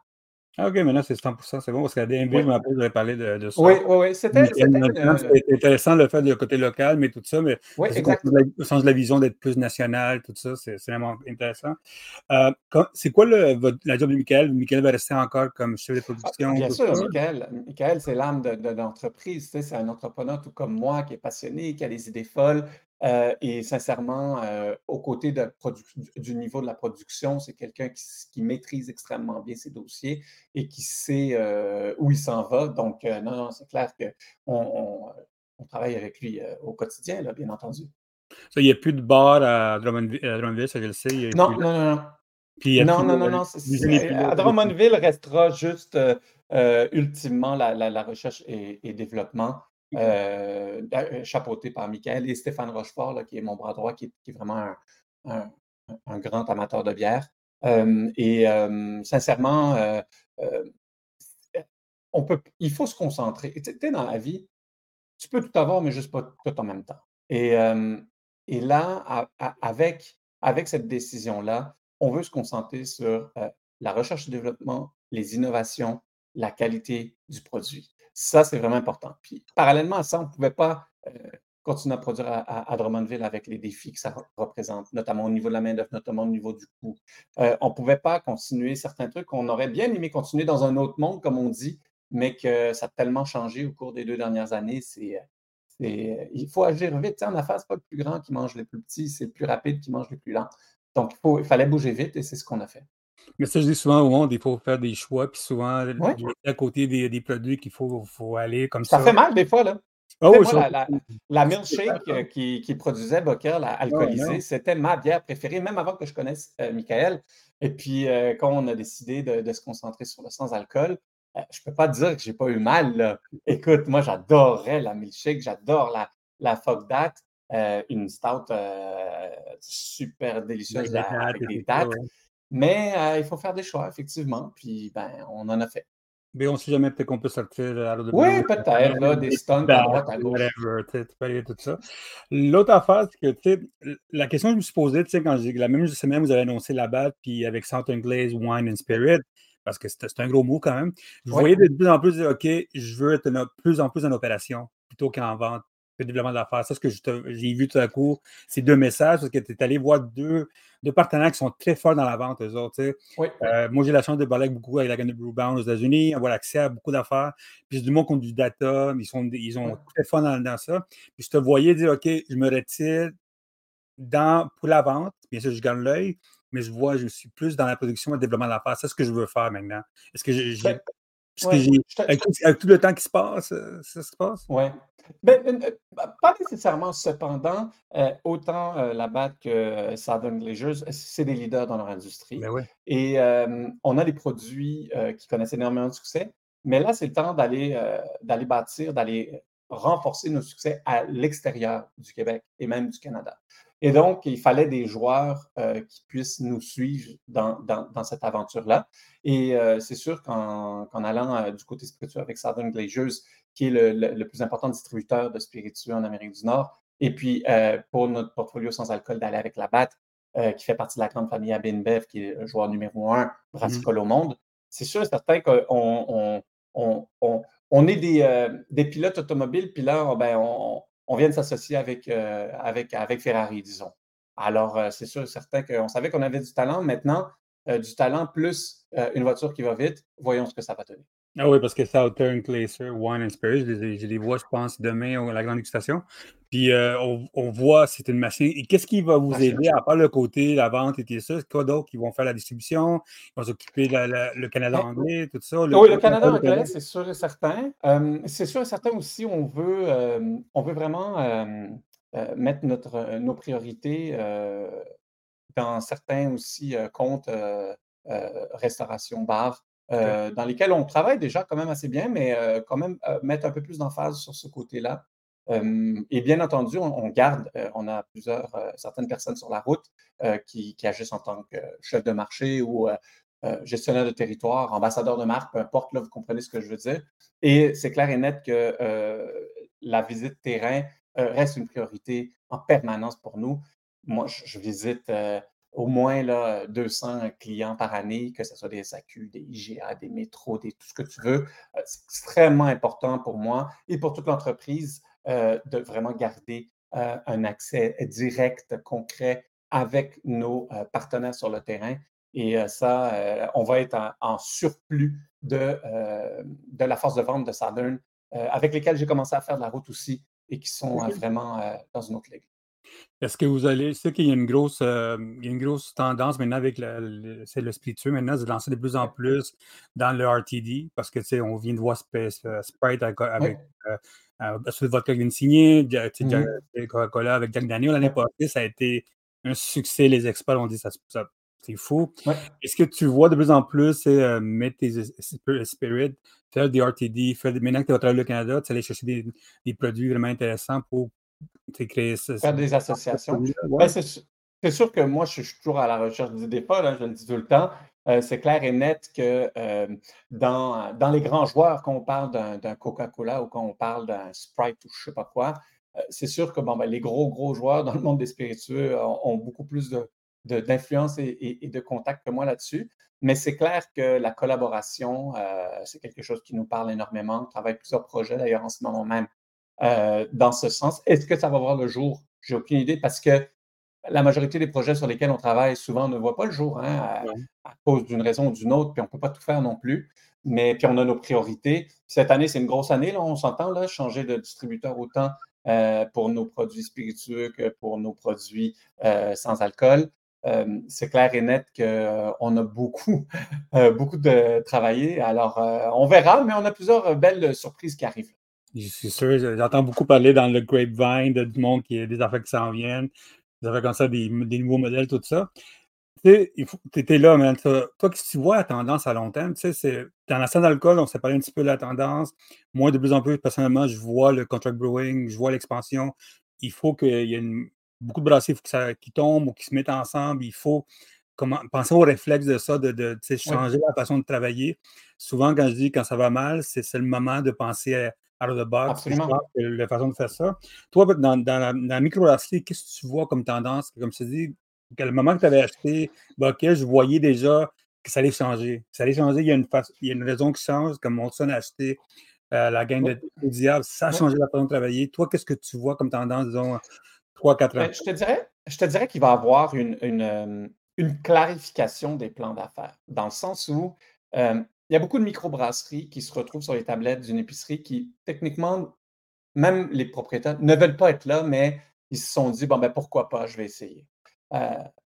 Ah, OK, maintenant c'est 100%, c'est bon, parce qu'à DMV, je me rappelle, j'avais parlé de, de, ça. Oui, oui, oui, c'était... C'était intéressant le fait du côté local, mais tout ça, mais oui, au sens de la vision d'être plus national, tout ça, c'est vraiment intéressant. Euh, c'est quoi le, votre, la job de Michael? Michael va rester encore comme chef de ah, production? bien sûr, Michael, Michael c'est l'âme de, de l'entreprise, c'est un entrepreneur tout comme moi qui est passionné, qui a des idées folles, euh, et sincèrement, euh, aux côtés de du niveau de la production, c'est quelqu'un qui, maîtrise extrêmement bien ses dossiers et qui sait euh, où il s'en va. Donc, non, non, c'est clair qu'on on, travaille avec lui au quotidien, là, bien entendu. il n'y a plus de bar à Drummondville, ça je le sais. non, non, non, non. non, non, non, non, à Drummondville restera juste ultimement la, recherche et, développement, chapeauté par Michael et Stéphane Rochefort, qui est mon bras droit, qui, est vraiment un, grand amateur de bière. et sincèrement, on peut, il faut se concentrer. Tu sais, dans la vie, tu peux tout avoir, mais juste pas tout en même temps. Et, et là, avec, avec cette décision-là, on veut se concentrer sur la recherche et développement, les innovations, la qualité du produit. Ça, c'est vraiment important. Puis, parallèlement à ça, on ne pouvait pas continuer à produire à, Drummondville avec les défis que ça représente, notamment au niveau de la main-d'œuvre, notamment au niveau du coût. on ne pouvait pas continuer certains trucs. On aurait bien aimé continuer dans un autre monde, comme on dit, mais que ça a tellement changé au cours des deux dernières années. C'est, il faut agir vite. en affaires, ce n'est pas le plus grand qui mange les plus petits, c'est le plus rapide qui mange les plus lents. Donc, il, fallait bouger vite et c'est ce qu'on a fait. Mais ça, je dis souvent au monde, il faut faire des choix, puis souvent, à côté des, produits qu'il faut, faut aller comme ça. Ça fait mal des fois, là. Oh, la, milkshake euh, qui, qui, produisait Bockel alcoolisé, c'était ma bière préférée, même avant que je connaisse euh, Michael. Et puis, euh, quand on a décidé de, se concentrer sur le sans-alcool, je ne peux pas dire que je n'ai pas eu mal. Écoute, moi, j'adorais la milkshake, j'adore la, la date, une stout super délicieuse avec des dates. Mais il faut faire des choix, effectivement. Puis, ben, on en a fait. Mais on ne sait jamais, peut-être qu'on peut sortir à l'autre Oui, peut-être, là, des stunts à droite, à gauche. tu peux aller tout ça. L'autre affaire, c'est que, tu sais, la question que je me suis posée, tu sais, quand j'ai la même semaine, vous avez annoncé la batte, puis avec Southern Glaze, Wine and Spirit, parce que c'est un gros mot quand même. Je voyais de plus en plus dire, OK, je veux être de plus en plus en opération plutôt qu'en vente le développement d'affaires. Ça, ce que j'ai vu tout à coup, c'est deux messages, parce que tu es allé voir deux, deux, partenaires qui sont très forts dans la vente, eux autres. Euh, moi, j'ai la chance de parler beaucoup avec la Gun Bound aux États-Unis, avoir accès à beaucoup d'affaires. Puis du monde qui ont du data, ils sont, ils sont très forts dans, ça. Puis je te voyais dire, OK, je me retire dans, pour la vente. Bien sûr, je gagne l'œil, mais je vois, je suis plus dans la production et le développement d'affaires. C'est ce que je veux faire maintenant. Est-ce que j'ai. Ben, avec, tout le temps qui se passe, euh, ça se passe? Oui. Ben, euh, bah, pas nécessairement, cependant, euh, autant la BAT que Southern Glaciers, c'est des leaders dans leur industrie. Ben Et on a des produits qui connaissent énormément de succès, mais là, c'est le temps d'aller d'aller bâtir, d'aller renforcer nos succès à l'extérieur du Québec et même du Canada. Et donc, il fallait des joueurs euh, qui puissent nous suivre dans, dans, cette aventure-là. Et euh, c'est sûr qu'en allant euh, du côté spirituel avec Southern Glaciers, qui est le, le, plus important distributeur de spiritueux en Amérique du Nord, et puis pour notre portfolio sans alcool, d'aller avec la BAT, qui fait partie de la grande famille Abinbev, qui est le joueur numéro un brassicole mmh. au monde, c'est sûr et certain qu'on on, on, on, est des, des, pilotes automobiles, puis là, ben, on, on vient de s'associer avec, euh, avec, Ferrari, disons. Alors, euh, c'est sûr certain qu'on savait qu'on avait du talent. Maintenant, euh, du talent plus une voiture qui va vite, voyons ce que ça va donner. Ah oui, parce que Southern Glacier, Wine and Spirit, je les, vois, je pense, demain à la grande dégustation. Puis on, voit, c'est une machine. Et qu'est-ce qui va vous aider, à part le côté, la vente et tout ça? Quoi d'autre? Ils vont faire la distribution, ils vont s'occuper le Canada ben, anglais, tout ça? oui, le Canada anglais, c'est sûr et certain. c'est sûr et certain aussi, on veut, on veut vraiment mettre notre, nos priorités dans certains aussi comptes restauration, bar, euh, dans lesquels on travaille déjà quand même assez bien, mais euh, quand même euh, mettre un peu plus d'emphase sur ce côté-là. Et bien entendu, on, garde, on a plusieurs, certaines personnes sur la route qui, agissent en tant que chef de marché ou gestionnaire de territoire, ambassadeur de marque, peu importe, là, vous comprenez ce que je veux dire. Et c'est clair et net que la visite terrain reste une priorité en permanence pour nous. Moi, je visite au moins là, 200 clients par année, que ce soit des SAQ, des IGA, des métros, des, tout ce que tu veux. Euh, c'est extrêmement important pour moi et pour toute l'entreprise euh, de vraiment garder euh, un accès direct, concret avec nos partenaires sur le terrain. Et ça, on va être en, surplus de, de la force de vente de Southern, avec lesquels j'ai commencé à faire de la route aussi et qui sont vraiment dans une autre ligue. Est-ce que vous allez. C'est qu'il y a une grosse, euh, il y a une grosse tendance maintenant avec le, c'est le spiritueux maintenant, de lancer de plus en plus dans le RTD parce que tu sais, on vient de voir euh, Sprite avec, avec euh, euh, vodka vient de signer, Coca-Cola avec Jack Daniel l'année passée, ça a été un succès. Les experts ont dit ça, ça, C'est fou. Est-ce que tu vois de plus en plus euh, mettre tes spirits, faire des RTD, faire maintenant que tu vas travailler au Canada, tu aller chercher des, produits vraiment intéressants pour ça? Faire des associations. Ben, c'est sûr que moi, je suis toujours à la recherche d'idées folles, je le dis tout le temps. Euh, c'est clair et net que euh, dans, dans, les grands joueurs, quand on parle d'un Coca-Cola ou quand on parle d'un Sprite ou je ne sais pas quoi, c'est sûr que bon, ben, les gros, gros joueurs dans le monde des spiritueux ont beaucoup plus de, d'influence et, de contact que moi là-dessus. Mais c'est clair que la collaboration, euh, c'est quelque chose qui nous parle énormément. On travaille plusieurs projets d'ailleurs en ce moment même euh, dans ce sens. Est-ce que ça va voir le jour? J'ai aucune idée parce que la majorité des projets sur lesquels on travaille souvent ne voient pas le jour hein, à, cause d'une raison ou d'une autre, puis on ne peut pas tout faire non plus. Mais puis on a nos priorités. Cette année, c'est une grosse année, là, on s'entend, là, changer de distributeur autant euh, pour nos produits spiritueux que pour nos produits sans alcool c'est clair et net qu'on a beaucoup, beaucoup de travailler. Alors, on verra, mais on a plusieurs belles surprises qui arrivent. Je suis sûr, j'entends beaucoup parler dans le grapevine de, du monde qui a des affaires qui s'en viennent, des affaires comme ça, des, nouveaux modèles, tout ça. Tu étais là, mais toi, que tu vois la tendance à long terme, tu sais, dans la scène d'alcool, on s'est parlé un petit peu de la tendance. Moi, de plus en plus, personnellement, je vois le contract brewing, je vois l'expansion. Il faut qu'il y ait une, beaucoup de brasseries qui tombent ou qui se mettent ensemble. Il faut penser au réflexe de ça, de, changer la façon de travailler. Souvent, quand je dis quand ça va mal, c'est le moment de penser à out of the box. la façon de faire ça. Toi, dans, la, dans microbrasserie, qu'est-ce que tu vois comme tendance? Comme je te dis, le moment que tu avais acheté Bucket, je voyais déjà que ça allait changer. Ça allait changer, il y a une, il y a une raison qui change, comme Molson a acheté euh, la gang de Diable, ça a changé la façon de travailler. Toi, qu'est-ce que tu vois comme tendance, disons, ben, je te dirais, je te dirais qu'il va y avoir une, une, clarification des plans d'affaires, dans le sens où il y a beaucoup de microbrasseries qui se retrouvent sur les tablettes d'une épicerie qui, techniquement, même les propriétaires ne veulent pas être là, mais ils se sont dit, bon, ben pourquoi pas, je vais essayer.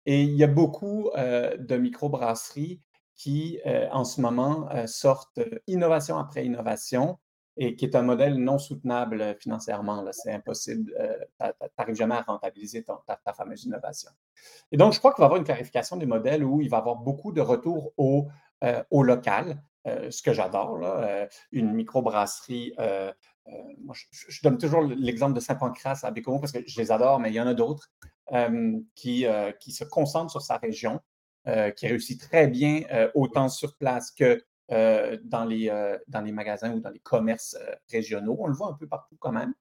et il y a beaucoup de microbrasseries qui, en ce moment, sortent innovation après innovation et qui est un modèle non soutenable euh, financièrement. C'est impossible. Euh, tu n'arrives jamais à rentabiliser ta, fameuse innovation. Et donc, je crois qu'il va y avoir une clarification des modèles où il va y avoir beaucoup de retour au, euh, au local, ce que j'adore. une microbrasserie. moi, je, donne toujours l'exemple de Saint-Pancras à Bécomo parce que je les adore, mais il y en a d'autres qui, qui se concentrent sur sa région, qui réussit très bien autant sur place que euh, dans, les, euh, dans les magasins ou dans les commerces euh, régionaux. On le voit un peu partout quand même.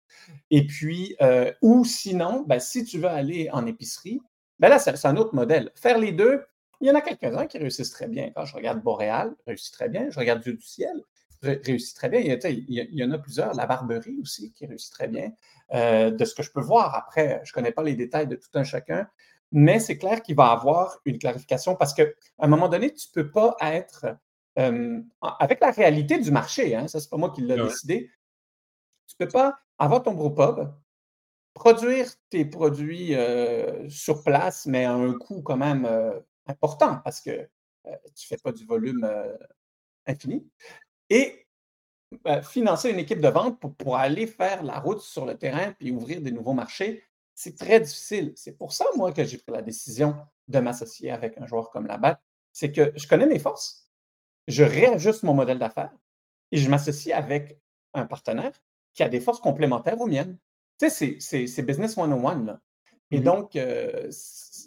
Et puis, ou sinon, ben, si tu veux aller en épicerie, ben là, c'est un autre modèle. Faire les deux, il y en a quelques-uns qui réussissent très bien. Quand je regarde Boréal, réussit très bien. Je regarde Dieu du ciel, réussit très bien. Il y, en a plusieurs. La Barberie aussi, qui réussit très bien. de ce que je peux voir après, je ne connais pas les détails de tout un chacun, mais c'est clair qu'il va y avoir une clarification parce qu'à un moment donné, tu ne peux pas être avec la réalité du marché, hein, ça, c'est pas moi qui l'ai décidé, tu ne peux pas avoir ton brewpub, produire tes produits sur place, mais à un coût quand même important parce que tu ne fais pas du volume infini, et bah, financer une équipe de vente pour, pour, aller faire la route sur le terrain puis ouvrir des nouveaux marchés, c'est très difficile. C'est pour ça, moi, que j'ai pris la décision de m'associer avec un joueur comme Labatt. C'est que je connais mes forces je réajuste mon modèle d'affaires et je m'associe avec un partenaire qui a des forces complémentaires aux miennes. Tu sais, c'est business one-on-one. Là. Et mmh donc, euh,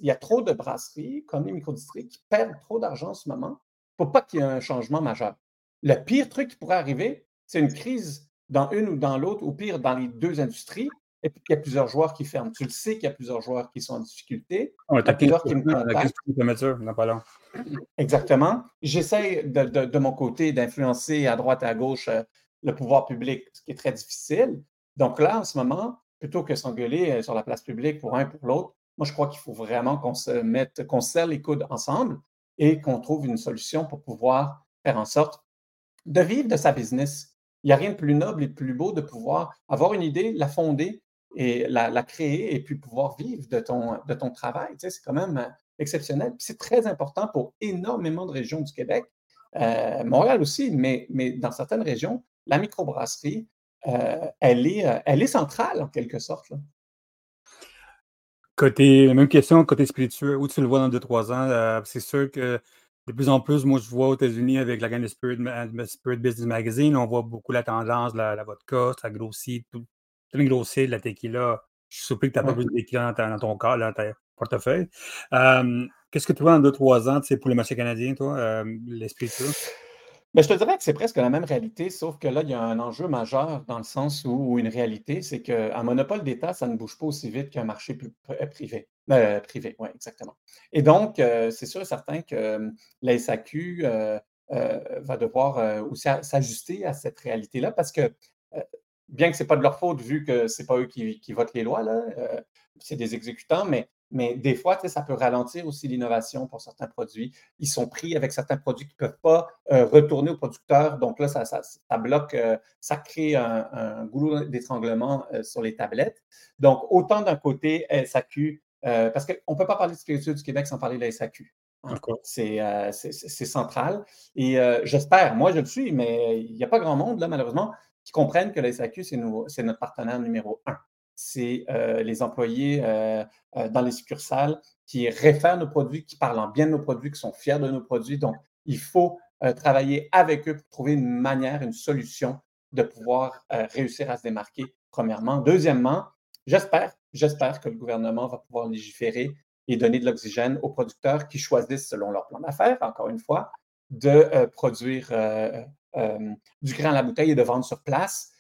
il y a trop de brasseries, comme les microdistries, qui perdent trop d'argent en ce moment pour pas qu'il y ait un changement majeur. Le pire truc qui pourrait arriver, c'est une crise dans une ou dans l'autre, ou pire, dans les deux industries, et puis qu'il y a plusieurs joueurs qui ferment. Tu le sais qu'il y a plusieurs joueurs qui sont en difficulté. qui me. Exactement. J'essaie de, mon côté d'influencer à droite et à gauche euh, le pouvoir public, ce qui est très difficile. Donc là, en ce moment, plutôt que s'engueuler euh, sur la place publique pour un pour l'autre, moi, je crois qu'il faut vraiment qu'on se mette, qu'on serre les coudes ensemble et qu'on trouve une solution pour pouvoir faire en sorte de vivre de sa business. Il n'y a rien de plus noble et de plus beau de pouvoir avoir une idée, la fonder et la, créer et puis pouvoir vivre de ton, de ton travail. C'est quand même euh, exceptionnel. c'est très important pour énormément de régions du Québec, euh, Montréal aussi, mais, mais dans certaines régions, la microbrasserie, euh, elle, est, elle est centrale en quelque sorte. Côté, même question, côté spirituel, où tu le vois dans 2-3 ans? Euh, c'est sûr que de plus en plus, moi, je vois aux États-Unis avec la gamme de Spirit, Business Magazine, on voit beaucoup la tendance, la, la vodka, ça grossit, tout, tout grossit, la tequila. Je suis surpris que tu n'as pas plus de tequila dans, ton corps, dans ton portefeuille. Euh, qu'est-ce que tu vois dans 2-3 ans pour le marché canadien, toi, euh, les spiritueux? Ben, je te dirais que c'est presque la même réalité, sauf que là, il y a un enjeu majeur dans le sens où, une réalité, c'est qu'un monopole d'État, ça ne bouge pas aussi vite qu'un marché euh, privé. Euh, privé, oui, exactement. Et donc, euh, c'est sûr et certain que la SAQ va devoir aussi s'ajuster à cette réalité-là parce que, bien que ce n'est pas de leur faute, vu que ce n'est pas eux qui, qui, votent les lois, là, c'est des exécutants, mais mais des fois, ça peut ralentir aussi l'innovation pour certains produits. Ils sont pris avec certains produits qui ne peuvent pas euh, retourner au producteur. Donc là, ça, bloque, euh, ça crée un, goulot d'étranglement euh, sur les tablettes. Donc, autant d'un côté, SAQ, parce qu'on ne peut pas parler de spiritueux du Québec sans parler de la SAQ. Hein. C'est central. Et j'espère, moi je le suis, mais il n'y a pas grand monde, là, malheureusement, qui comprennent que la SAQ, c'est notre partenaire numéro un c'est euh, les employés euh, euh, dans les succursales qui réfèrent nos produits, qui parlent bien de nos produits, qui sont fiers de nos produits. Donc, il faut travailler avec eux pour trouver une manière, une solution de pouvoir réussir à se démarquer, premièrement. Deuxièmement, j'espère, j'espère que le gouvernement va pouvoir légiférer et donner de l'oxygène aux producteurs qui choisissent, selon leur plan d'affaires, encore une fois, de produire du grain à la bouteille et de vendre sur place.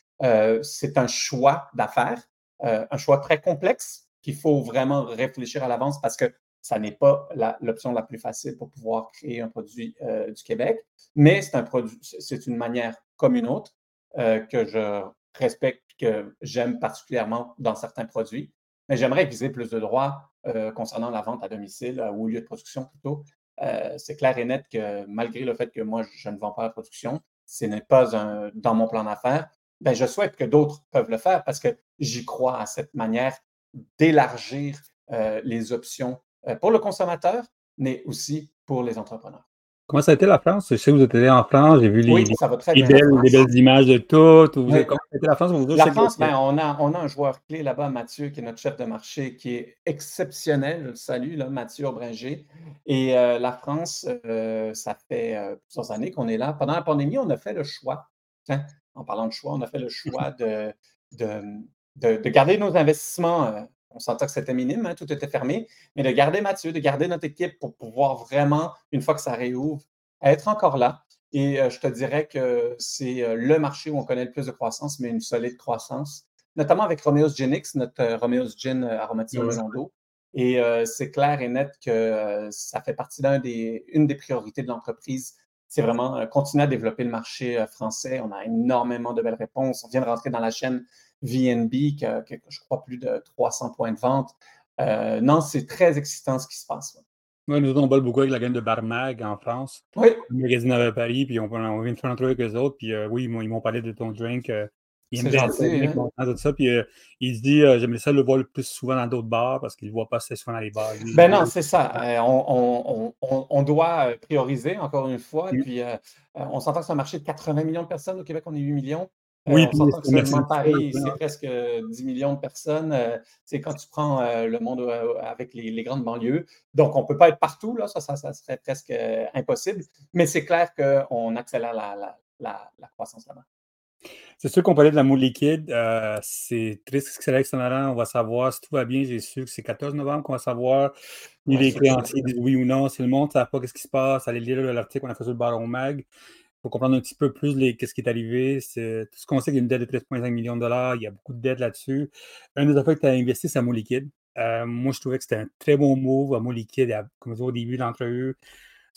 c'est un choix d'affaires. Euh, un choix très complexe qu'il faut vraiment réfléchir à l'avance parce que ça n'est pas l'option la, plus facile pour pouvoir créer un produit euh, du Québec, mais c'est un produit, c'est une manière comme une autre euh, que je respecte, que j'aime particulièrement dans certains produits. Mais j'aimerais viser plus de droits concernant la vente à domicile ou au lieu de production plutôt. c'est clair et net que malgré le fait que moi, je ne vends pas la production, ce n'est pas un, dans mon plan d'affaires, ben, je souhaite que d'autres peuvent le faire parce que j'y crois à cette manière d'élargir euh, les options euh, pour le consommateur, mais aussi pour les entrepreneurs. Comment ça a été la France? Je sais que vous êtes allé en France, j'ai vu les, belles, images de tout. Comment ça a été la France? la France, ben, on, a, on a un joueur clé là-bas, Mathieu, qui est notre chef de marché, qui est exceptionnel. Je le salue, là, Mathieu Aubringer. Et euh, la France, ça fait plusieurs années qu'on est là. Pendant la pandémie, on a fait le choix. Hein, en parlant de choix, on a fait le choix de, de, garder nos investissements. Euh, on sentait que c'était minime, hein, tout était fermé, mais de garder Mathieu, de garder notre équipe pour pouvoir vraiment, une fois que ça réouvre, être encore là. Et euh, je te dirais que c'est euh, le marché où on connaît le plus de croissance, mais une solide croissance, notamment avec Romeo's Genix, notre Romeo's Gin aromatisé au d'eau. Et c'est clair et net que ça fait partie d'une des, des priorités de l'entreprise c'est vraiment euh, continuer à développer le marché français. On a énormément de belles réponses. On vient de rentrer dans la chaîne VNB, qui a, je crois, plus de 300 points de vente. Euh, non, c'est très excitant ce qui se passe. Oui, nous on parle beaucoup avec la gamme de Barmag en France. Oui. Le magazine à Paris, puis on, vient de faire un truc avec eux autres. Puis oui, ils m'ont parlé de ton drink. Il est gentil. Hein? ça, puis euh, il se dit euh, j'aimerais ça le voir le plus souvent dans d'autres bars parce qu'il ne le voit pas assez souvent dans les bars. ben non, c'est ça. Euh, on, on, on, doit prioriser, encore une fois. Mm. Puis on s'entend que c'est un marché de 80 millions de personnes. Au Québec, on est 8 millions. Oui, on que seulement Paris, c'est presque 10 millions de personnes. c'est quand tu prends le monde avec les, grandes banlieues. Donc, on ne peut pas être partout, là, ça, ça, ça serait presque impossible. Mais c'est clair qu'on accélère la, la, la, la croissance là-bas. C'est sûr qu'on parlait de la moule liquide. Euh, c'est triste que c'est avec On va savoir si tout va bien. J'ai su que c'est 14 novembre qu'on va savoir si les créanciers disent oui ou non. Si le monde ne sait pas ce qui se passe, allez lire l'article qu'on a fait sur le Baron Mag pour comprendre un petit peu plus ce qui est arrivé. C'est, tout ce qu'on sait qu'il y a une dette de 13,5 millions de dollars. Il y a beaucoup de dettes là-dessus. Un des affaires que tu as investi, c'est la moule liquide. Euh, moi, je trouvais que c'était un très bon move. La moule liquide, comme je disais au début de l'entrevue,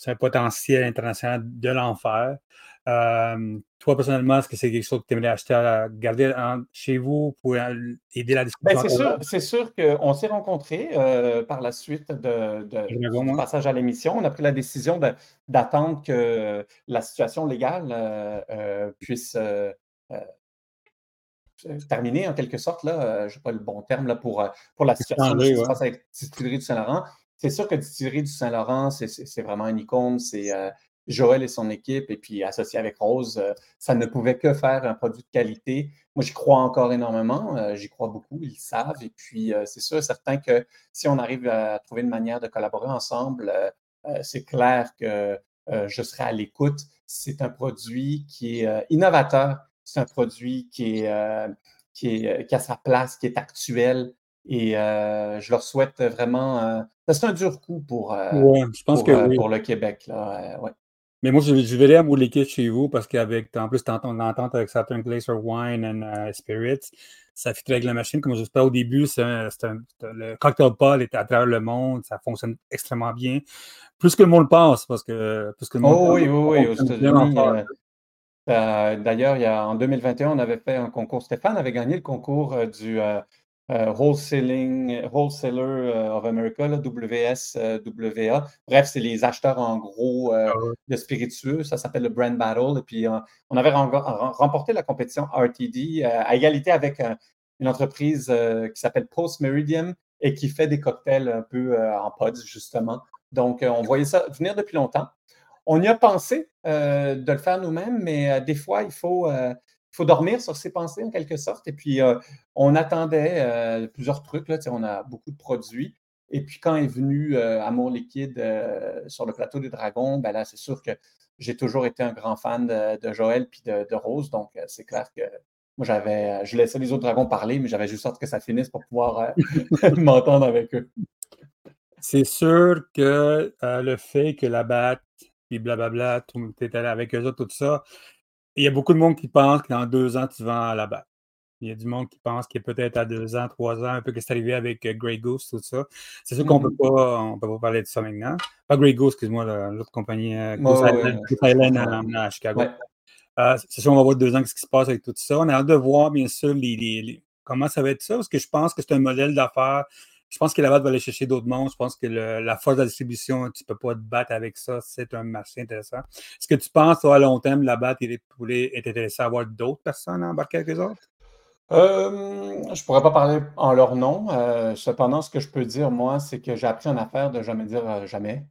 c'est un potentiel international de l'enfer. Euh, toi, personnellement, est-ce que c'est quelque chose que tu aimerais acheter à garder chez vous pour aider la ben, discussion? c'est sûr, qu'on s'est rencontrés euh, par la suite de, du passage à l'émission. On a pris la décision d'attendre que la situation légale euh, puisse terminer en quelque sorte. Là, je n'ai pas le bon terme là, pour, pour la situation qui se passe avec Distillerie du Saint-Laurent. C'est sûr que Distillerie du Saint-Laurent, c'est vraiment une icône. C'est Joël et son équipe, et puis associé avec Rose, ça ne pouvait que faire un produit de qualité. Moi, j'y crois encore énormément, j'y crois beaucoup, ils savent. Et puis, c'est sûr, certain que si on arrive à trouver une manière de collaborer ensemble, c'est clair que je serai à l'écoute. C'est un produit qui est innovateur, c'est un produit qui, est, qui, est, qui a sa place, qui est actuel, et je leur souhaite vraiment. c'est un dur coup pour, je pense que pour le Québec. Là, Mais moi, je, je verrais à l'équipe chez vous parce qu'avec, en plus, on entente avec Saturn Glacier Wine and Spirits, ça fit avec la machine. Comme je pas au début, c'est le cocktail pod est à travers le monde, ça fonctionne extrêmement bien. Plus que le monde pense, parce que plus que le monde oh, oui, oui, oui, D'ailleurs, en 2021, on avait fait un concours. Stéphane avait gagné le concours du euh, wholesaling, Wholesaler euh, of America, WSWA. Bref, c'est les acheteurs en gros euh, ah de spiritueux. Ça s'appelle le Brand Battle. Et puis, on avait remporté la compétition RTD à égalité avec une entreprise qui s'appelle Post Meridian et qui fait des cocktails un peu en pods, justement. Donc, on voyait ça venir depuis longtemps. On y a pensé de le faire nous-mêmes, mais des fois, il faut, il faut dormir sur ses pensées en quelque sorte. Et puis, euh, on attendait euh, plusieurs trucs. Là, on a beaucoup de produits. Et puis, quand est venu euh, Amour liquide sur le plateau des Dragons, ben là, c'est sûr que j'ai toujours été un grand fan de, Joël puis de, Rose. Donc, c'est clair que moi, j'avais, je laissais les autres dragons parler, mais j'avais juste hâte que ça finisse pour pouvoir m'entendre avec eux. C'est sûr que le fait que la batte, puis blablabla, tu es allé avec eux autres, tout ça, il y a beaucoup de monde qui pense que dans deux ans, tu vas à la. Il y a du monde qui pense qu'il est peut-être à deux ans, trois ans, un peu que c'est arrivé avec euh, Grey Goose, tout ça. C'est sûr qu'on ne mm-hmm. peut pas parler de ça maintenant. Pas Grey Goose, excuse-moi, l'autre compagnie, euh, Goose Island, à, Chicago. Euh, c'est sûr, on va voir deux ans ce qui se passe avec tout ça. On a hâte de voir, bien sûr, comment ça va être ça, parce que je pense que c'est un modèle d'affaires je pense que la batte va aller chercher d'autres mondes. Je pense que la force de la distribution, tu ne peux pas te battre avec ça. C'est un marché intéressant. Est-ce que tu penses, toi, à long terme, la batte pourrait être intéressant à avoir d'autres personnes à embarquer avec les autres? Euh, je ne pourrais pas parler en leur nom. Euh, cependant, ce que je peux dire, moi, c'est que j'ai appris en affaires de jamais dire euh, jamais.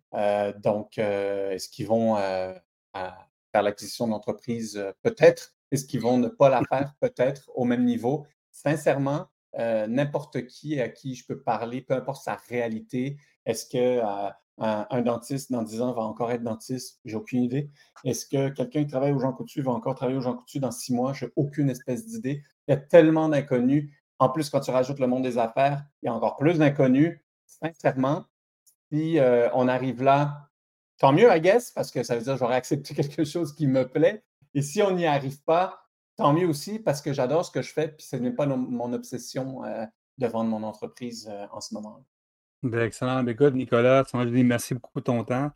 donc, est-ce qu'ils vont faire l'acquisition d'entreprise? Peut-être. Est-ce qu'ils vont ne pas la faire? Peut-être au même niveau? Sincèrement, euh, n'importe qui à qui je peux parler, peu importe sa réalité. Est-ce que euh, un, dentiste dans 10 ans va encore être dentiste? J'ai aucune idée. Est-ce que quelqu'un qui travaille au Jean Coutu va encore travailler au Jean Coutu dans six mois? J'ai aucune espèce d'idée. Il y a tellement d'inconnus. En plus, quand tu rajoutes le monde des affaires, il y a encore plus d'inconnus. Sincèrement, si euh, on arrive là, tant mieux, I guess, parce que ça veut dire que j'aurais accepté quelque chose qui me plaît. Et si on n'y arrive pas, Tant mieux aussi parce que j'adore ce que je fais, puis ce n'est pas mon obsession euh, de vendre mon entreprise euh, en ce moment. Ben, excellent. Ben, écoute, Nicolas, je dis merci beaucoup pour ton temps.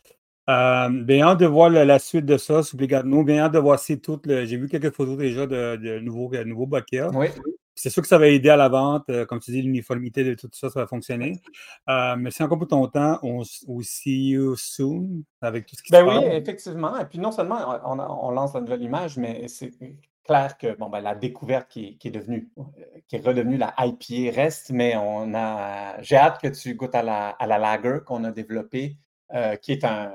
Euh, bien hâte de voir la, suite de ça, nous. Bien hâte de voir si tout. J'ai vu quelques photos déjà de, de nouveaux, nouveaux Oui. C'est sûr que ça va aider à la vente. comme tu dis, l'uniformité de tout ça, ça va fonctionner. merci encore pour ton temps. On, see you soon avec tout ce qui ben oui, effectivement. Et puis non seulement on, on lance la nouvelle image, mais c'est clair que bon, ben, la découverte qui est, devenue, euh, qui est redevenue la IPA reste, mais on a, j'ai hâte que tu goûtes à la, à la lager qu'on a développée, euh, qui est un,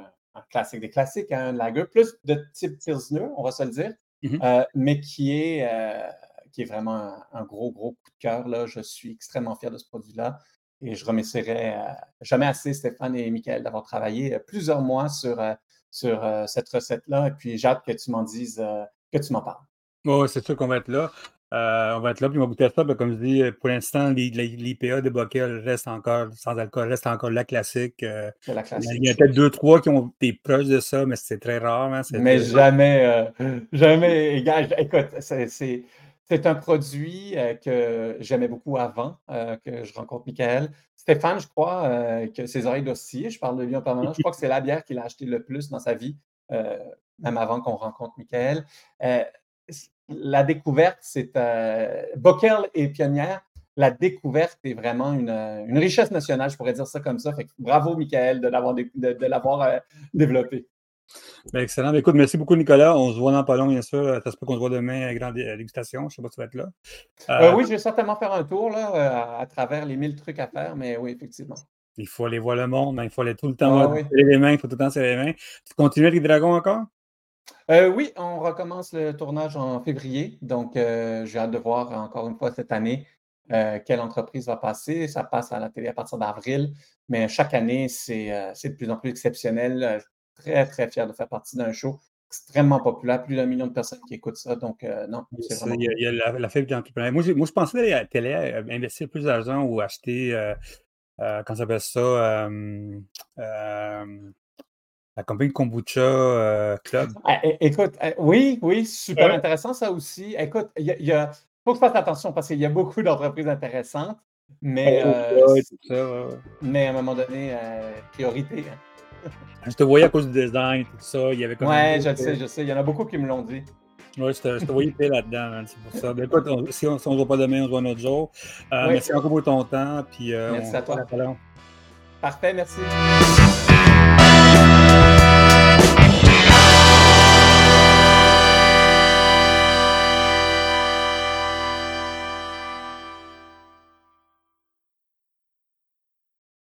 classique des classiques, un lager plus de type Pilsner, on va se le dire, mmh euh, mais qui est, qui est vraiment un, gros, gros coup de cœur. Là. Je suis extrêmement fier de ce produit-là. Et je remercierai jamais assez Stéphane et Michael d'avoir travaillé plusieurs mois sur, sur cette recette-là. Et puis, j'ai hâte que tu m'en dises, que tu m'en parles. Oui, c'est sûr qu'on va être là. Euh, on va être là, puis on va goûter ça. comme je dis, pour l'instant, l'IPA de Bockel reste encore, sans alcool, reste encore la classique. Euh, la classique. Il y a peut-être deux, trois qui ont des proches de ça, mais c'est très rare. Hein, mais jamais, euh, jamais, écoute, c'est un produit que j'aimais beaucoup avant que je rencontre Michael. Stéphane, je crois que ses oreilles d'osciller, je parle de lui en permanence, je crois que c'est la bière qu'il a acheté le plus dans sa vie, même avant qu'on rencontre Michael la découverte, c'est euh, Bockel et Pionnière. La découverte est vraiment une, richesse nationale, je pourrais dire ça comme ça. bravo, Michael, de l'avoir, de, euh, développé. Ben, excellent. Ben, écoute, merci beaucoup, Nicolas. On se voit dans pas long, bien sûr. Ça se peut qu'on se voit demain à grande dégustation. Je ne sais pas si tu vas être là. Euh, oui, je vais certainement faire un tour là, à, travers les mille trucs à faire, mais oui, effectivement. il faut aller voir le monde, mais il faut aller tout le temps Ah voir oui. les mains, il faut tout le temps serrer les mains. Tu continues avec les dragons encore? Euh, oui, on recommence le tournage en février, donc euh, j'ai hâte de voir encore une fois cette année euh, quelle entreprise va passer. Ça passe à la télé à partir d'avril, mais chaque année, c'est de plus en plus exceptionnel. Euh, Très, très fier de faire partie d'un show extrêmement populaire, plus d'un million de personnes qui écoutent ça, donc euh, non, c'est Ça, vraiment il y a, cool. il y a la, la fibre d'entrepreneuriat. Moi, moi, je pensais aller à la télé, investir plus d'argent ou acheter, euh, euh, comment ça s'appelle ça, la compagnie Kombucha euh, Club. Ah, écoute, euh, oui, oui, super Ouais. intéressant ça aussi. Écoute, il y a, il y a- faut que je fasse attention parce qu'il y a beaucoup d'entreprises intéressantes, mais, euh, Ouais, tout ça, ouais, ouais. mais à un moment donné, euh, priorité. hein. Je te voyais à cause du design, tout ça. Il y avait comme Ouais, je le sais, je sais. Il y en a beaucoup qui me l'ont dit. Ouais, je te, je te voyais là-dedans, man, c'est pour ça. Ben, écoute, on- si on ne se voit pas demain, on se voit un autre jour. Euh, Oui. Merci encore pour ton temps. Puis, euh, Merci on à toi. à. Parfait, merci.